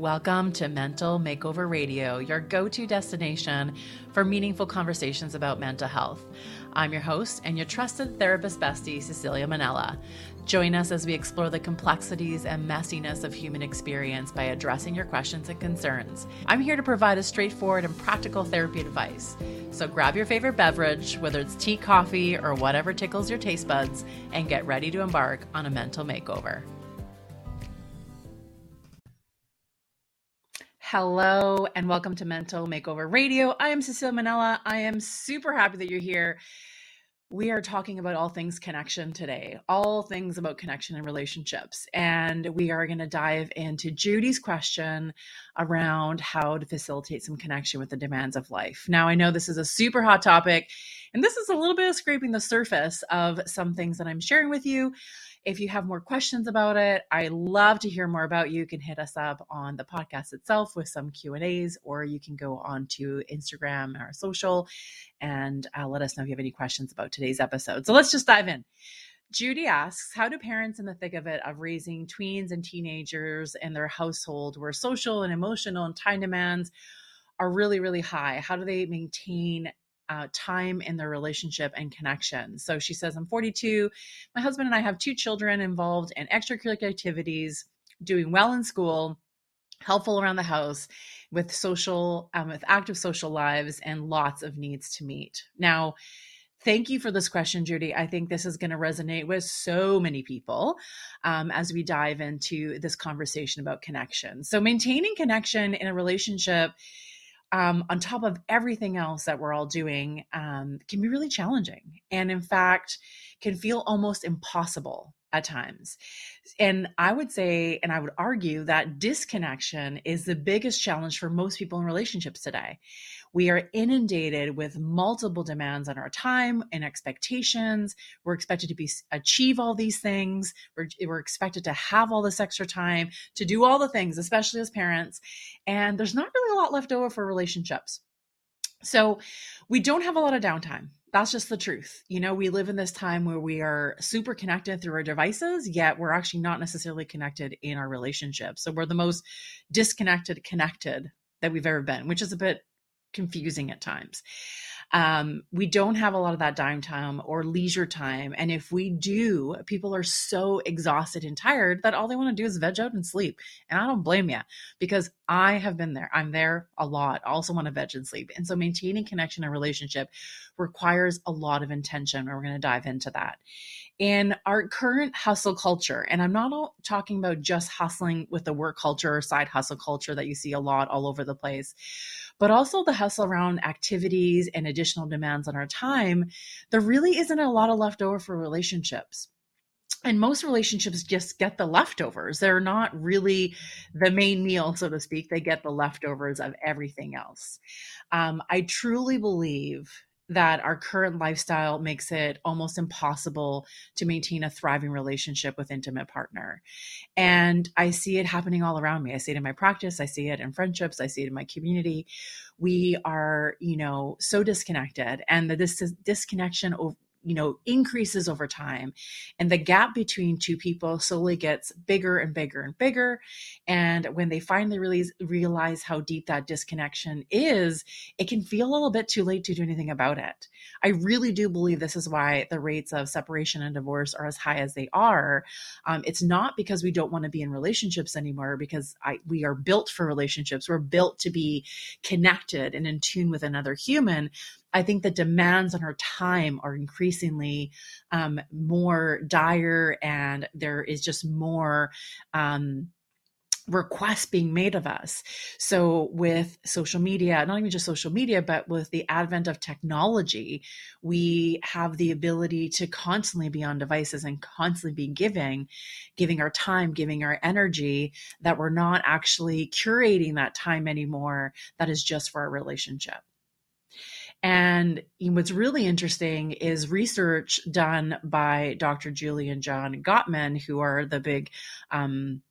Welcome to Mental Makeover Radio, your go to destination for meaningful conversations about mental health. I'm your host and your trusted therapist bestie, Cecilia Manella. Join us as we explore the complexities and messiness of human experience by addressing your questions and concerns. I'm here to provide a straightforward and practical therapy advice. So grab your favorite beverage, whether it's tea, coffee, or whatever tickles your taste buds, and get ready to embark on a mental makeover. Hello and welcome to Mental Makeover Radio. I am Cecilia Manella. I am super happy that you're here. We are talking about all things connection today, all things about connection and relationships. And we are going to dive into Judy's question around how to facilitate some connection with the demands of life. Now, I know this is a super hot topic, and this is a little bit of scraping the surface of some things that I'm sharing with you. If you have more questions about it, I love to hear more about you. You can hit us up on the podcast itself with some Q and A's, or you can go on to Instagram or social and uh, let us know if you have any questions about today's episode. So let's just dive in. Judy asks, How do parents in the thick of it of raising tweens and teenagers in their household where social and emotional and time demands are really, really high? How do they maintain uh, time in their relationship and connection. So she says, I'm 42. My husband and I have two children involved in extracurricular activities, doing well in school, helpful around the house, with social, um, with active social lives, and lots of needs to meet. Now, Thank you for this question, Judy. I think this is going to resonate with so many people um, as we dive into this conversation about connection. So, maintaining connection in a relationship um, on top of everything else that we're all doing um, can be really challenging and in fact can feel almost impossible at times. And i would say and i would argue that disconnection is the biggest challenge for most people in relationships today we are inundated with multiple demands on our time and expectations. We're expected to be achieve all these things. We're, we're expected to have all this extra time to do all the things, especially as parents. And there's not really a lot left over for relationships. So we don't have a lot of downtime. That's just the truth. You know, we live in this time where we are super connected through our devices, yet we're actually not necessarily connected in our relationships. So we're the most disconnected, connected that we've ever been, which is a bit confusing at times. Um, we don't have a lot of that downtime or leisure time. And if we do, people are so exhausted and tired that all they want to do is veg out and sleep. And I don't blame you because I have been there. I'm there a lot. I also want to veg and sleep. And so maintaining connection and relationship requires a lot of intention. And we're going to dive into that. In our current hustle culture, and I'm not talking about just hustling with the work culture or side hustle culture that you see a lot all over the place but also the hustle around activities and additional demands on our time, there really isn't a lot of leftover for relationships. And most relationships just get the leftovers. They're not really the main meal, so to speak. They get the leftovers of everything else. Um, I truly believe that our current lifestyle makes it almost impossible to maintain a thriving relationship with intimate partner. And I see it happening all around me. I see it in my practice, I see it in friendships, I see it in my community. We are, you know, so disconnected and the dis- disconnection you know increases over time. And the gap between two people slowly gets bigger and bigger and bigger. And when they finally realize realize how deep that disconnection is it can feel a little bit too late to do anything about it. I really do believe this is why the rates of separation and divorce are as high as they are. Um, it's not because we don't want to be in relationships anymore because I, we are built for relationships. We're built to be connected and in tune with another human I think the demands on our time are increasingly um, more dire, and there is just more. Um, requests being made of us. So, with social media, not even just social media, but with the advent of technology, we have the ability to constantly be on devices and constantly be giving, giving our time, giving our energy, that we're not actually curating that time anymore that is just for our relationship. And what's really interesting is research done by Dr. Julie and John Gottman, who are the big um,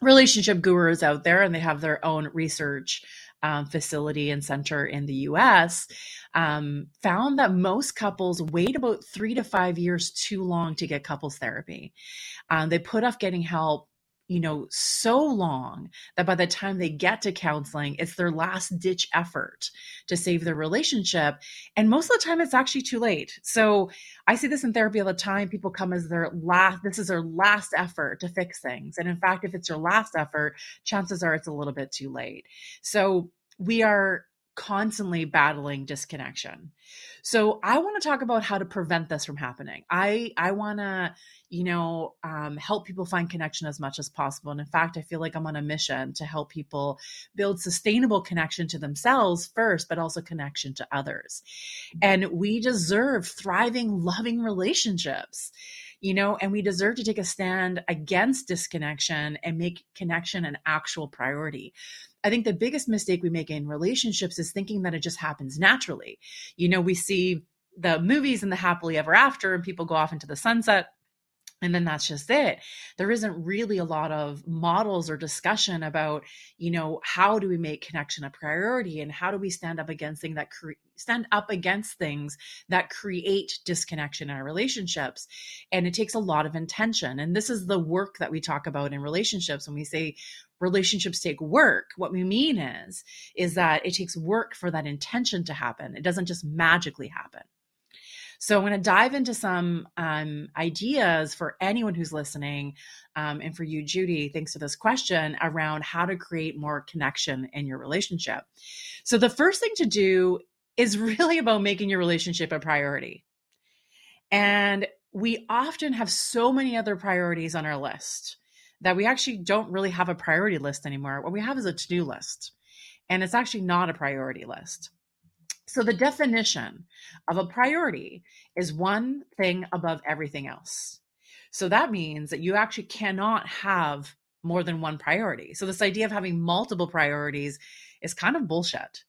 relationship gurus out there, and they have their own research um, facility and center in the US, um, found that most couples wait about three to five years too long to get couples therapy. Um, they put off getting help you know, so long that by the time they get to counseling, it's their last ditch effort to save their relationship. And most of the time, it's actually too late. So I see this in therapy all the time. People come as their last, this is their last effort to fix things. And in fact, if it's your last effort, chances are it's a little bit too late. So we are constantly battling disconnection. So I want to talk about how to prevent this from happening. I I want to, you know, um, help people find connection as much as possible. And in fact, I feel like I'm on a mission to help people build sustainable connection to themselves first, but also connection to others. And we deserve thriving, loving relationships you know, and we deserve to take a stand against disconnection and make connection an actual priority. I think the biggest mistake we make in relationships is thinking that it just happens naturally. You know, we see the movies and the happily ever after, and people go off into the sunset and then that's just it there isn't really a lot of models or discussion about you know how do we make connection a priority and how do we stand up against things that stand up against things that create disconnection in our relationships and it takes a lot of intention and this is the work that we talk about in relationships when we say relationships take work what we mean is is that it takes work for that intention to happen it doesn't just magically happen so I'm going to dive into some um, ideas for anyone who's listening, um, and for you, Judy. Thanks for this question around how to create more connection in your relationship. So the first thing to do is really about making your relationship a priority, and we often have so many other priorities on our list that we actually don't really have a priority list anymore. What we have is a to do list, and it's actually not a priority list. So, the definition of a priority is one thing above everything else. So, that means that you actually cannot have more than one priority. So, this idea of having multiple priorities is kind of bullshit.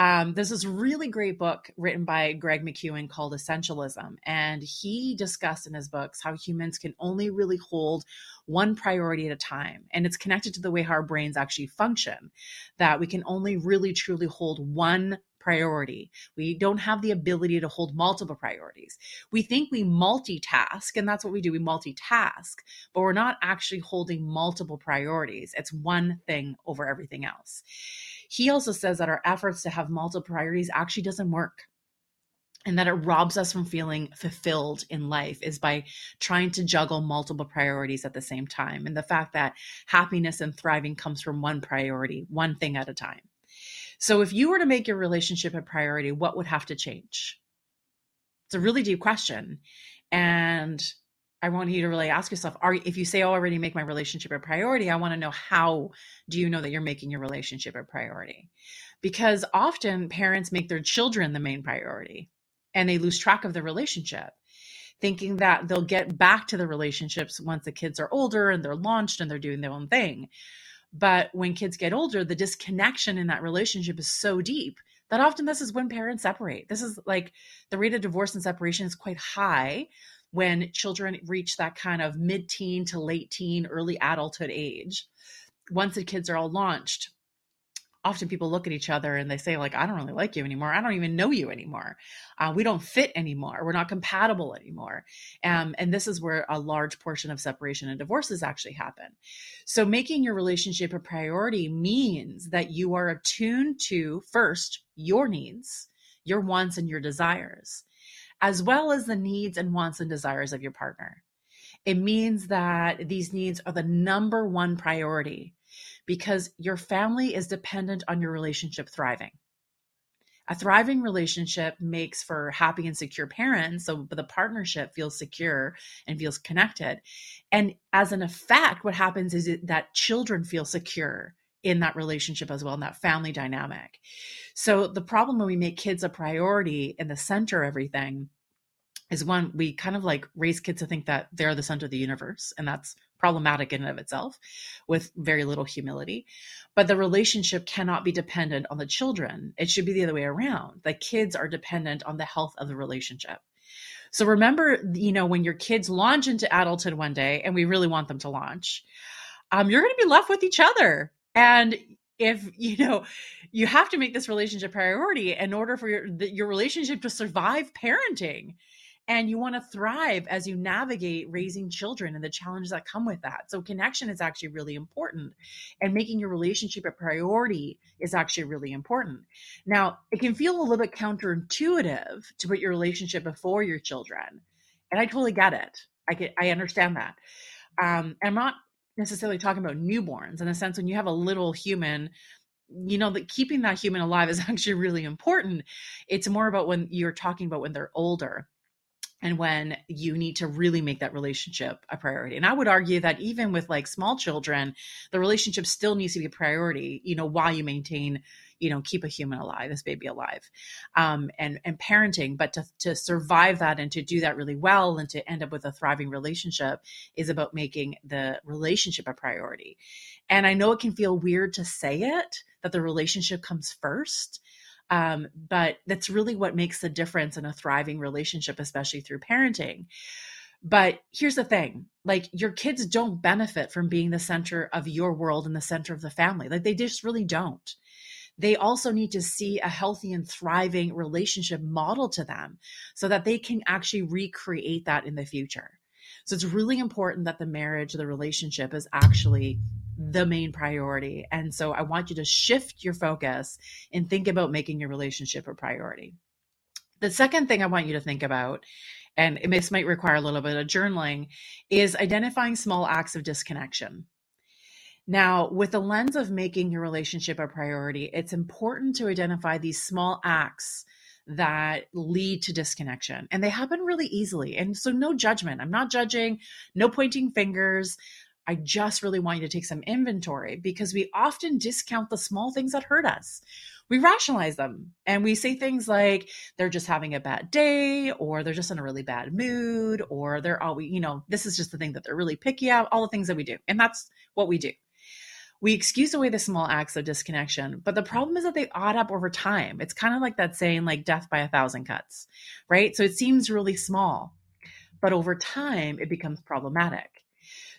Um, there's this really great book written by Greg McKeown called Essentialism. And he discussed in his books how humans can only really hold one priority at a time. And it's connected to the way our brains actually function, that we can only really truly hold one priority. We don't have the ability to hold multiple priorities. We think we multitask, and that's what we do. We multitask, but we're not actually holding multiple priorities. It's one thing over everything else. He also says that our efforts to have multiple priorities actually doesn't work and that it robs us from feeling fulfilled in life is by trying to juggle multiple priorities at the same time and the fact that happiness and thriving comes from one priority one thing at a time so if you were to make your relationship a priority, what would have to change? It's a really deep question. And I want you to really ask yourself, are if you say, oh, I already make my relationship a priority, I want to know how do you know that you're making your relationship a priority? Because often parents make their children the main priority and they lose track of the relationship thinking that they'll get back to the relationships once the kids are older and they're launched and they're doing their own thing. But when kids get older, the disconnection in that relationship is so deep that often this is when parents separate. This is like the rate of divorce and separation is quite high when children reach that kind of mid teen to late teen, early adulthood age. Once the kids are all launched, often people look at each other and they say like i don't really like you anymore. I don't even know you anymore. Uh, we don't fit anymore. We're not compatible anymore. Um, and this is where a large portion of separation and divorces actually happen. So making your relationship a priority means that you are attuned to first your needs your wants and your desires as well as the needs and wants and desires of your partner. It means that these needs are the number one priority because your family is dependent on your relationship thriving. A thriving relationship makes for happy and secure parents. So the partnership feels secure and feels connected. And as an effect, what happens is that children feel secure in that relationship as well, in that family dynamic. So the problem when we make kids a priority in the center of everything is one, we kind of like raise kids to think that they're the center of the universe. And that's problematic in and of itself with very little humility. But the relationship cannot be dependent on the children. It should be the other way around. The kids are dependent on the health of the relationship. So remember, you know, when your kids launch into adulthood one day, and we really want them to launch, um, you're going to be left with each other. And if you know you have to make this relationship priority in order for your your relationship to survive parenting and you want to thrive as you navigate raising children and the challenges that come with that. So connection is actually really important and making your relationship a priority is actually really important. Now, it can feel a little bit counterintuitive to put your relationship before your children. And I totally get it. I get I understand that. Um, I'm not necessarily talking about newborns in the sense when you have a little human you know that keeping that human alive is actually really important it's more about when you're talking about when they're older and when you need to really make that relationship a priority. And I would argue that even with like small children, the relationship still needs to be a priority, you know, while you maintain, you know, keep a human alive, this baby alive, um, and and parenting. But to to survive that and to do that really well and to end up with a thriving relationship is about making the relationship a priority. And I know it can feel weird to say it that the relationship comes first um, but that's really what makes the difference in a thriving relationship, especially through parenting. But here's the thing like, your kids don't benefit from being the center of your world and the center of the family. Like, they just really don't. They also need to see a healthy and thriving relationship model to them so that they can actually recreate that in the future. So it's really important that the marriage, the relationship is actually the main priority. And so I want you to shift your focus and think about making your relationship a priority. The second thing I want you to think about, and this might require a little bit of journaling, is identifying small acts of disconnection. Now, with the lens of making your relationship a priority, it's important to identify these small acts that lead to disconnection. And they happen really easily. And so, no judgment. I'm not judging, no pointing fingers. I just really want you to take some inventory because we often discount the small things that hurt us. We rationalize them and we say things like they're just having a bad day or they're just in a really bad mood or they're always, you know, this is just the thing that they're really picky at, all the things that we do. And that's what we do. We excuse away the small acts of disconnection, but the problem is that they add up over time. It's kind of like that saying, like death by a thousand cuts, right? So it seems really small, but over time it becomes problematic.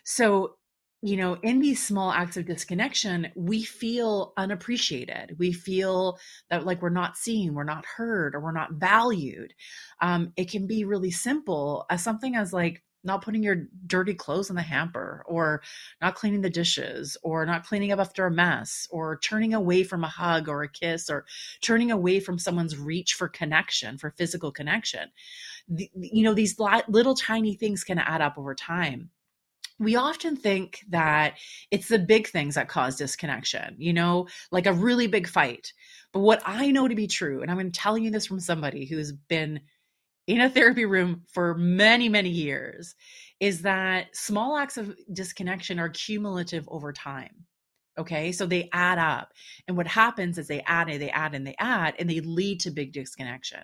So, you know, in these small acts of disconnection, we feel unappreciated. We feel that like we're not seen, we're not heard, or we're not valued. Um, it can be really simple as something as like, not putting your dirty clothes in the hamper or not cleaning the dishes or not cleaning up after a mess or turning away from a hug or a kiss or turning away from someone's reach for connection for physical connection the, you know these little tiny things can add up over time we often think that it's the big things that cause disconnection, you know, like a really big fight. But what I know to be true, and I'm going to tell you this from somebody who's been in a therapy room for many, many years, is that small acts of disconnection are cumulative over time. Okay, so they add up. And what happens is they add and they add and they add, and they lead to big disconnection.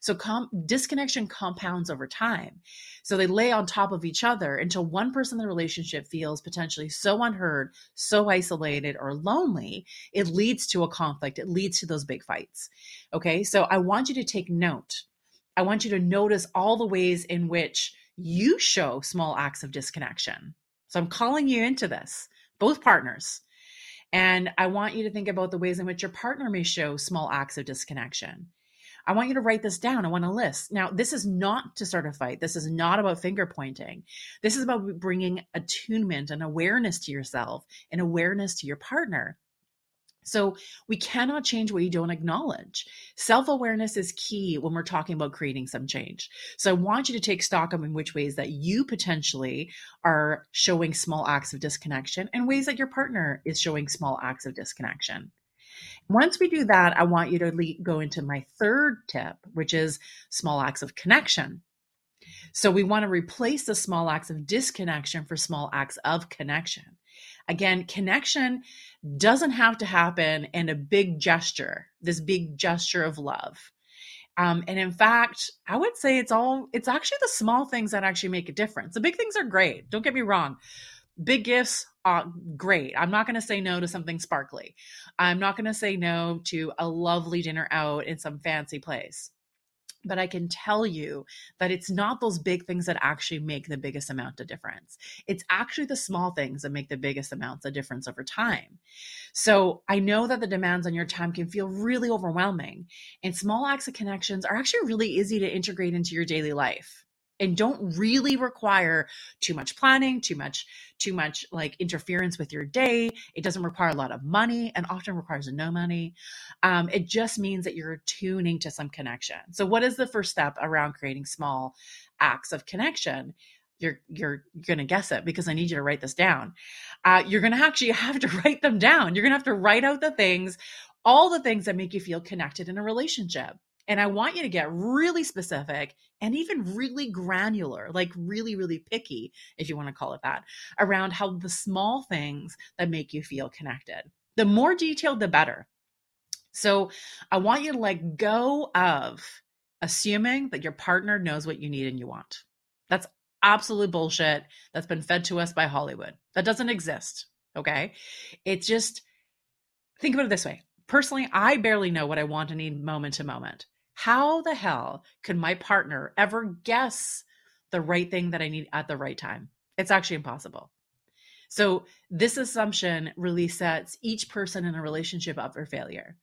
So com- disconnection compounds over time. So they lay on top of each other until one person in the relationship feels potentially so unheard, so isolated, or lonely, it leads to a conflict. It leads to those big fights. Okay, so I want you to take note. I want you to notice all the ways in which you show small acts of disconnection. So I'm calling you into this, both partners and I want you to think about the ways in which your partner may show small acts of disconnection. I want you to write this down. I want a list. Now, this is not to start a fight. This is not about finger pointing. This is about bringing attunement and awareness to yourself and awareness to your partner. So we cannot change what you don't acknowledge. Self awareness is key when we're talking about creating some change. So I want you to take stock of in which ways that you potentially are showing small acts of disconnection and ways that your partner is showing small acts of disconnection. Once we do that, I want you to go into my third tip, which is small acts of connection. So we want to replace the small acts of disconnection for small acts of connection. Again, connection doesn't have to happen in a big gesture, this big gesture of love. Um, and in fact, I would say it's all, it's actually the small things that actually make a difference. The big things are great. Don't get me wrong. Big gifts are great. I'm not going to say no to something sparkly. I'm not going to say no to a lovely dinner out in some fancy place. But I can tell you that it's not those big things that actually make the biggest amount of difference. It's actually the small things that make the biggest amounts of difference over time. So I know that the demands on your time can feel really overwhelming, and small acts of connections are actually really easy to integrate into your daily life and don't really require too much planning, too much, too much like interference with your day. It doesn't require a lot of money and often requires no money. Um, it just means that you're tuning to some connection. So, what is the first step around creating small acts of connection? You're you're gonna guess it because I need you to write this down. Uh, you're gonna actually have to write them down. You're gonna have to write out the things, all the things that make you feel connected in a relationship. And I want you to get really specific and even really granular, like really, really picky, if you want to call it that, around how the small things that make you feel connected. The more detailed, the better. So I want you to let go of assuming that your partner knows what you need and you want. That's absolute bullshit that's been fed to us by Hollywood. That doesn't exist. Okay. It's just, think about it this way. Personally, I barely know what I want and need moment to moment. How the hell could my partner ever guess the right thing that I need at the right time? It's actually impossible. So, this assumption really sets each person in a relationship up for failure.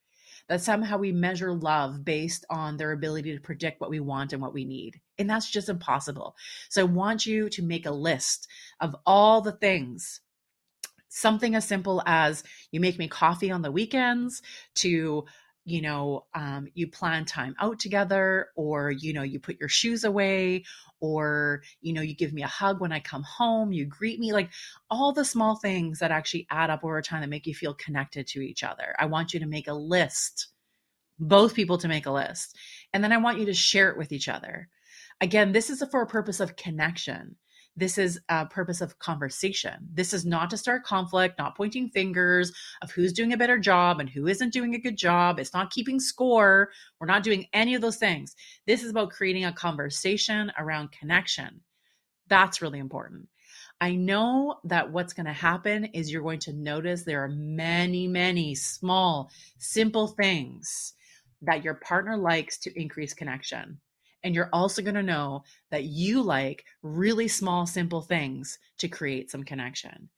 That somehow we measure love based on their ability to predict what we want and what we need. And that's just impossible. So, I want you to make a list of all the things something as simple as you make me coffee on the weekends to you know um, you plan time out together or you know you put your shoes away or you know you give me a hug when i come home you greet me like all the small things that actually add up over time that make you feel connected to each other. I want you to make a list both people to make a list and then i want you to share it with each other. Again this is for a purpose of connection this is a purpose of conversation. This is not to start conflict, not pointing fingers of who's doing a better job and who isn't doing a good job. It's not keeping score. We're not doing any of those things. This is about creating a conversation around connection. That's really important. I know that what's going to happen is you're going to notice there are many, many small, simple things that your partner likes to increase connection. And you're also going to know that you like really small, simple things to create some connection.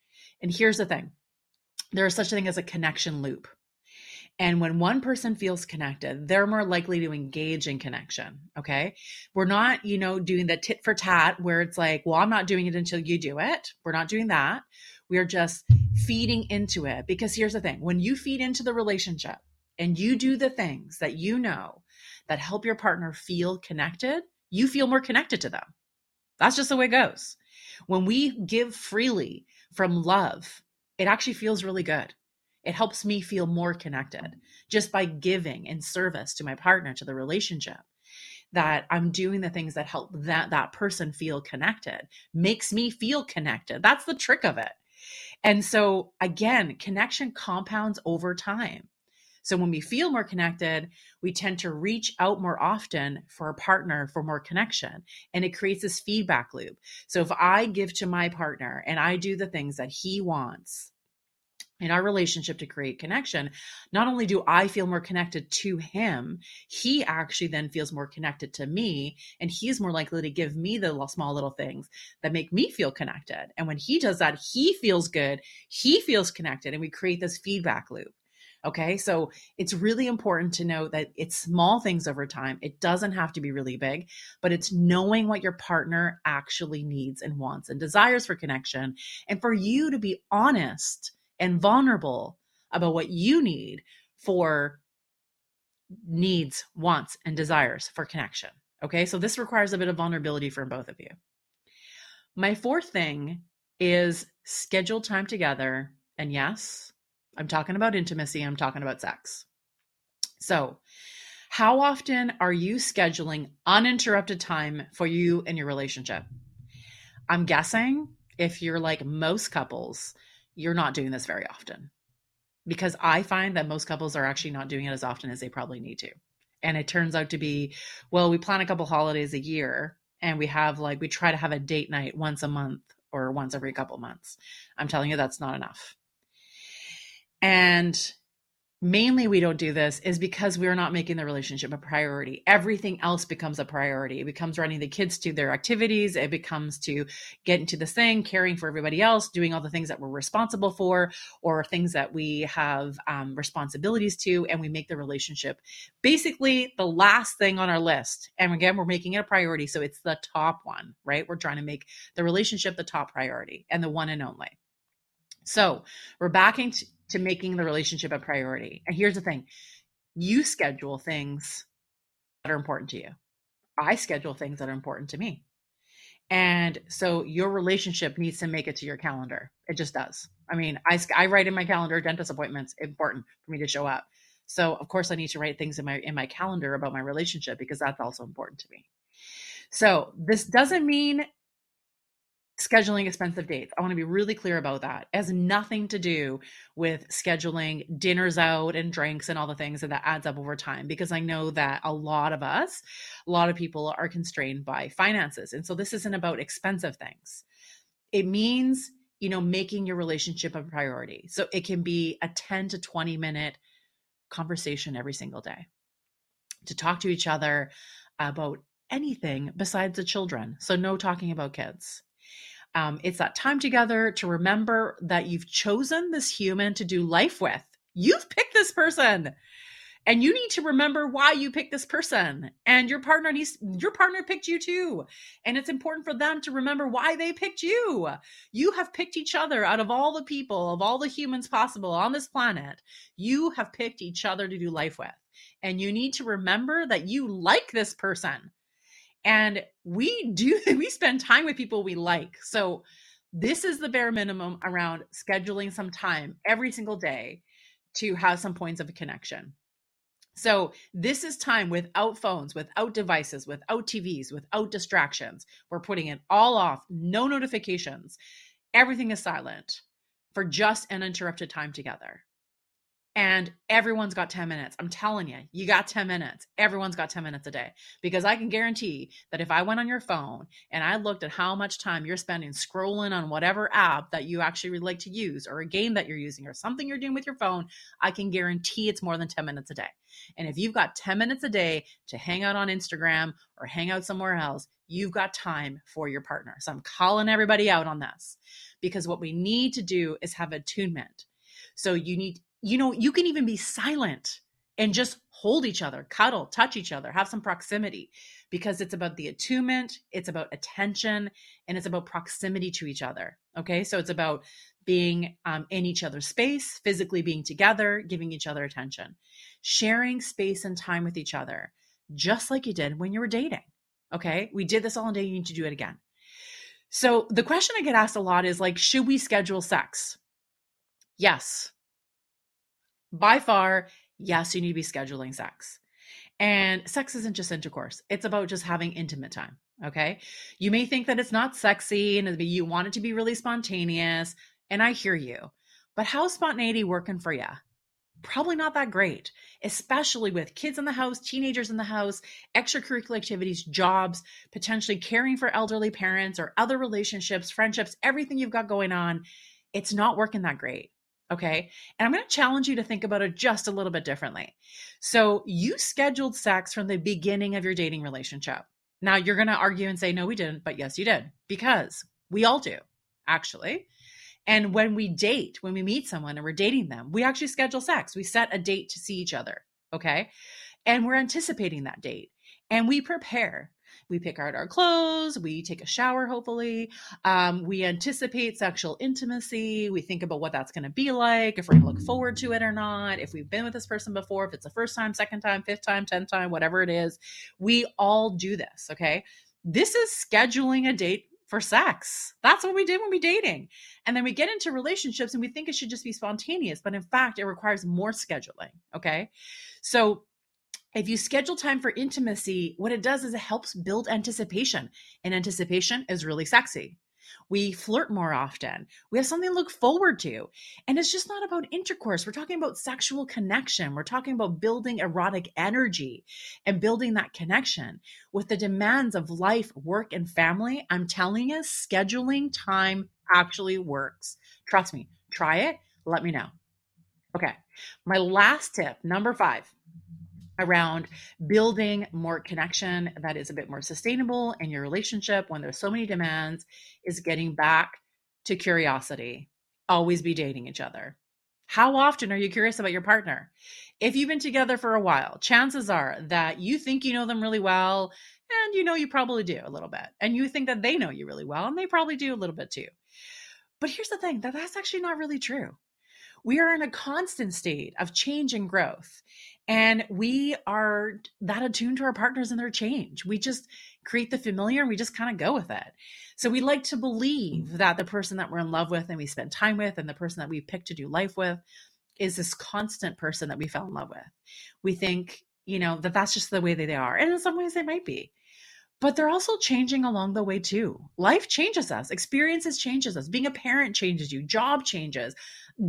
And here's the thing there is such a thing as a connection loop. And when one person feels connected, they're more likely to engage in connection. Okay. We're not, you know, doing the tit for tat where it's like, well, I'm not doing it until you do it. We're not doing that. We are just feeding into it. Because here's the thing when you feed into the relationship and you do the things that you know that help your partner feel connected, you feel more connected to them. That's just the way it goes. When we give freely from love, it actually feels really good. It helps me feel more connected just by giving in service to my partner, to the relationship. That I'm doing the things that help that that person feel connected makes me feel connected. That's the trick of it. And so again, connection compounds over time. So when we feel more connected, we tend to reach out more often for a partner for more connection. And it creates this feedback loop. So if I give to my partner and I do the things that he wants, in our relationship to create connection, not only do I feel more connected to him, he actually then feels more connected to me. And he's more likely to give me the small little things that make me feel connected. And when he does that, he feels good, he feels connected, and we create this feedback loop. Okay. So it's really important to know that it's small things over time. It doesn't have to be really big, but it's knowing what your partner actually needs and wants and desires for connection. And for you to be honest and vulnerable about what you need for needs, wants, and desires for connection. Okay. So this requires a bit of vulnerability from both of you. My fourth thing is schedule time together. And yes, I'm talking about intimacy, I'm talking about sex. So, how often are you scheduling uninterrupted time for you and your relationship? I'm guessing if you're like most couples, you're not doing this very often because I find that most couples are actually not doing it as often as they probably need to. And it turns out to be, well, we plan a couple holidays a year and we have like, we try to have a date night once a month or once every couple months. I'm telling you, that's not enough. And mainly we don't do this is because we're not making the relationship a priority. Everything else becomes a priority. It becomes running the kids to their activities. It becomes to get into this thing, caring for everybody else, doing all the things that we're responsible for, or things that we have um, responsibilities to, and we make the relationship basically the last thing on our list. And again, we're making it a priority. So it's the top one, right? We're trying to make the relationship the top priority and the one and only. So we're backing to making the relationship a priority. And here's the thing you schedule things that are important to you. I schedule things that are important to me. And so your relationship needs to make it to your calendar. It just does. I mean, I, I write in my calendar dentist appointments, important for me to show up. So of course I need to write things in my in my calendar about my relationship because that's also important to me. So this doesn't mean scheduling expensive dates. I want to be really clear about that. It has nothing to do with scheduling dinners out and drinks and all the things that that adds up over time because I know that a lot of us, a lot of people are constrained by finances. And so this isn't about expensive things. It means, you know, making your relationship a priority. So it can be a 10 to 20 minute conversation every single day to talk to each other about anything besides the children. So no talking about kids um, it's that time together to remember that you've chosen this human to do life with. You've picked this person. And you need to remember why you picked this person. And your partner needs your partner picked you too. And it's important for them to remember why they picked you. You have picked each other out of all the people, of all the humans possible on this planet. You have picked each other to do life with. And you need to remember that you like this person and we do we spend time with people we like. So this is the bare minimum around scheduling some time every single day to have some points of a connection. So this is time without phones without devices without tvs without distractions. We're putting it all off no notifications. Everything is silent for just an uninterrupted time together and everyone's got 10 minutes. I'm telling you, you got 10 minutes. Everyone's got 10 minutes a day because I can guarantee that if I went on your phone and I looked at how much time you're spending scrolling on whatever app that you actually would like to use or a game that you're using or something you're doing with your phone, I can guarantee it's more than 10 minutes a day. And if you've got 10 minutes a day to hang out on Instagram or hang out somewhere else, you've got time for your partner. So I'm calling everybody out on this because what we need to do is have attunement. So you need you know, you can even be silent and just hold each other, cuddle, touch each other, have some proximity because it's about the attunement, it's about attention, and it's about proximity to each other. Okay. So it's about being um, in each other's space, physically being together, giving each other attention, sharing space and time with each other, just like you did when you were dating. Okay. We did this all day. You need to do it again. So the question I get asked a lot is like, should we schedule sex? Yes, by far, yes, you need to be scheduling sex. And sex isn't just intercourse, it's about just having intimate time. Okay. You may think that it's not sexy and you want it to be really spontaneous. And I hear you. But how's spontaneity working for you? Probably not that great, especially with kids in the house, teenagers in the house, extracurricular activities, jobs, potentially caring for elderly parents or other relationships, friendships, everything you've got going on. It's not working that great. Okay. And I'm going to challenge you to think about it just a little bit differently. So you scheduled sex from the beginning of your dating relationship. Now you're going to argue and say, no, we didn't, but yes, you did, because we all do, actually. And when we date, when we meet someone and we're dating them, we actually schedule sex. We set a date to see each other. Okay. And we're anticipating that date and we prepare we pick out our clothes, we take a shower, hopefully. Um, we anticipate sexual intimacy. We think about what that's going to be like, if we're going to look forward to it or not, if we've been with this person before, if it's the first time, second time, fifth time, tenth time, whatever it is. We all do this, okay? This is scheduling a date for sex. That's what we did when we dating. And then we get into relationships and we think it should just be spontaneous, but in fact, it requires more scheduling. Okay. So if you schedule time for intimacy, what it does is it helps build anticipation. And anticipation is really sexy. We flirt more often. We have something to look forward to. And it's just not about intercourse. We're talking about sexual connection. We're talking about building erotic energy and building that connection with the demands of life, work, and family. I'm telling you, scheduling time actually works. Trust me, try it. Let me know. Okay. My last tip, number five, around building more connection that is a bit more sustainable in your relationship when there's so many demands is getting back to curiosity. Always be dating each other. How often are you curious about your partner? If you've been together for a while, chances are that you think you know them really well, and you know you probably do a little bit. And you think that they know you really well, and they probably do a little bit too. But here's the thing that that's actually not really true. We are in a constant state of change and growth. And we are that attuned to our partners and their change. We just create the familiar and we just kind of go with it. So we like to believe mm-hmm. that the person that we're in love with and we spend time with and the person that we pick to do life with is this constant person that we fell in love with. We think, you know, that that's just the way that they are. And in some ways they might be. But they're also changing along the way too. Life changes us, experiences changes us. Being a parent changes you, job changes,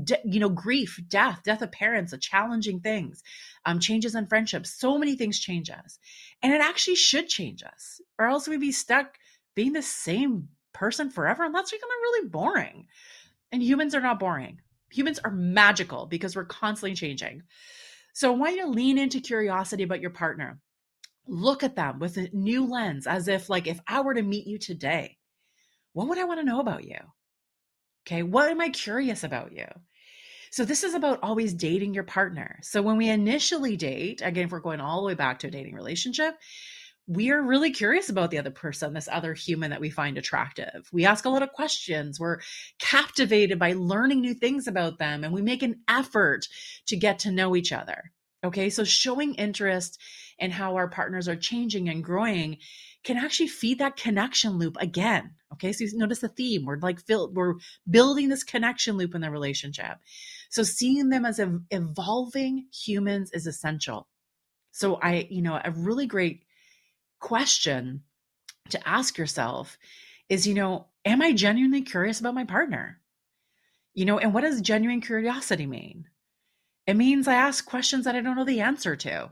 de- you know, grief, death, death of parents, the challenging things, um, changes in friendships. So many things change us. And it actually should change us, or else we'd be stuck being the same person forever. And that's becoming really boring. And humans are not boring. Humans are magical because we're constantly changing. So I want you to lean into curiosity about your partner. Look at them with a new lens, as if, like, if I were to meet you today, what would I want to know about you? Okay. What am I curious about you? So this is about always dating your partner. So when we initially date, again, if we're going all the way back to a dating relationship, we are really curious about the other person, this other human that we find attractive. We ask a lot of questions. We're captivated by learning new things about them, and we make an effort to get to know each other. Okay, so showing interest in how our partners are changing and growing can actually feed that connection loop again. Okay, so you notice the theme. We're like we're building this connection loop in the relationship. So seeing them as evolving humans is essential. So I, you know, a really great question to ask yourself is, you know, am I genuinely curious about my partner? You know, and what does genuine curiosity mean? It means I ask questions that I don't know the answer to.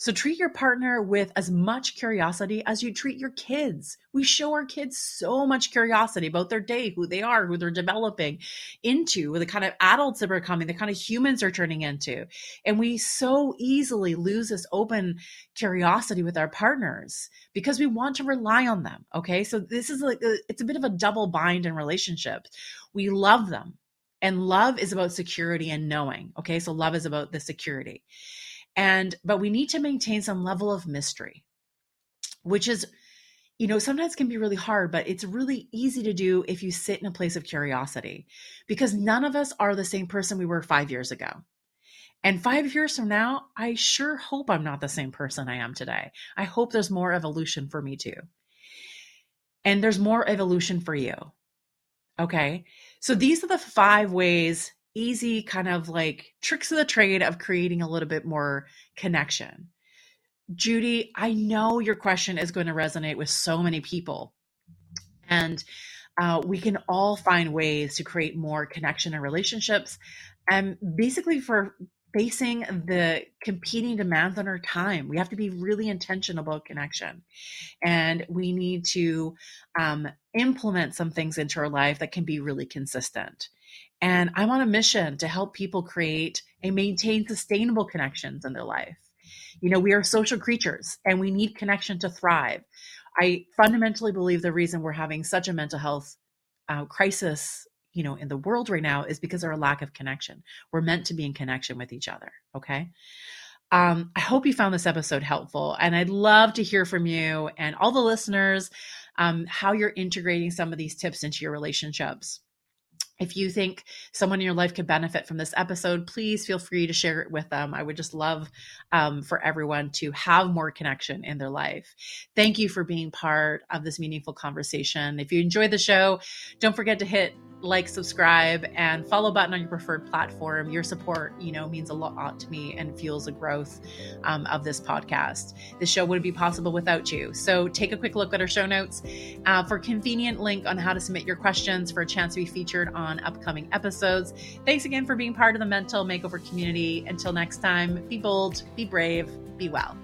So treat your partner with as much curiosity as you treat your kids. We show our kids so much curiosity about their day, who they are, who they're developing into, the kind of adults that are becoming, the kind of humans they're turning into. And we so easily lose this open curiosity with our partners because we want to rely on them. Okay. So this is like, uh, it's a bit of a double bind in relationships. We love them and love is about security and knowing. Okay. So love is about the security. And, but we need to maintain some level of mystery, which is, you know, sometimes can be really hard, but it's really easy to do if you sit in a place of curiosity because none of us are the same person we were five years ago. And five years from now, I sure hope I'm not the same person I am today. I hope there's more evolution for me too. And there's more evolution for you. Okay. So these are the five ways easy kind of like tricks of the trade of creating a little bit more connection. Judy, I know your question is going to resonate with so many people. And uh, we can all find ways to create more connection and relationships. And basically, for facing the competing demands on our time. We have to be really intentional about connection. And we need to um, implement some things into our life that can be really consistent. And I'm on a mission to help people create and maintain sustainable connections in their life. You know, we are social creatures and we need connection to thrive. I fundamentally believe the reason we're having such a mental health uh, crisis, you know, in the world right now is because of our lack of connection. We're meant to be in connection with each other. Okay. Um, I hope you found this episode helpful, and I'd love to hear from you and all the listeners um, how you're integrating some of these tips into your relationships. If you think someone in your life could benefit from this episode, please feel free to share it with them. I would just love um, for everyone to have more connection in their life. Thank you for being part of this meaningful conversation. If you enjoyed the show, don't forget to hit like, subscribe, and follow button on your preferred platform. Your support, you know, means a lot to me and fuels the growth um, of this podcast. This show wouldn't be possible without you. So take a quick look at our show notes uh, for convenient link on how to submit your questions for a chance to be featured on upcoming episodes. Thanks again for being part of the Mental Makeover community. Until next time, be bold, be brave, be well.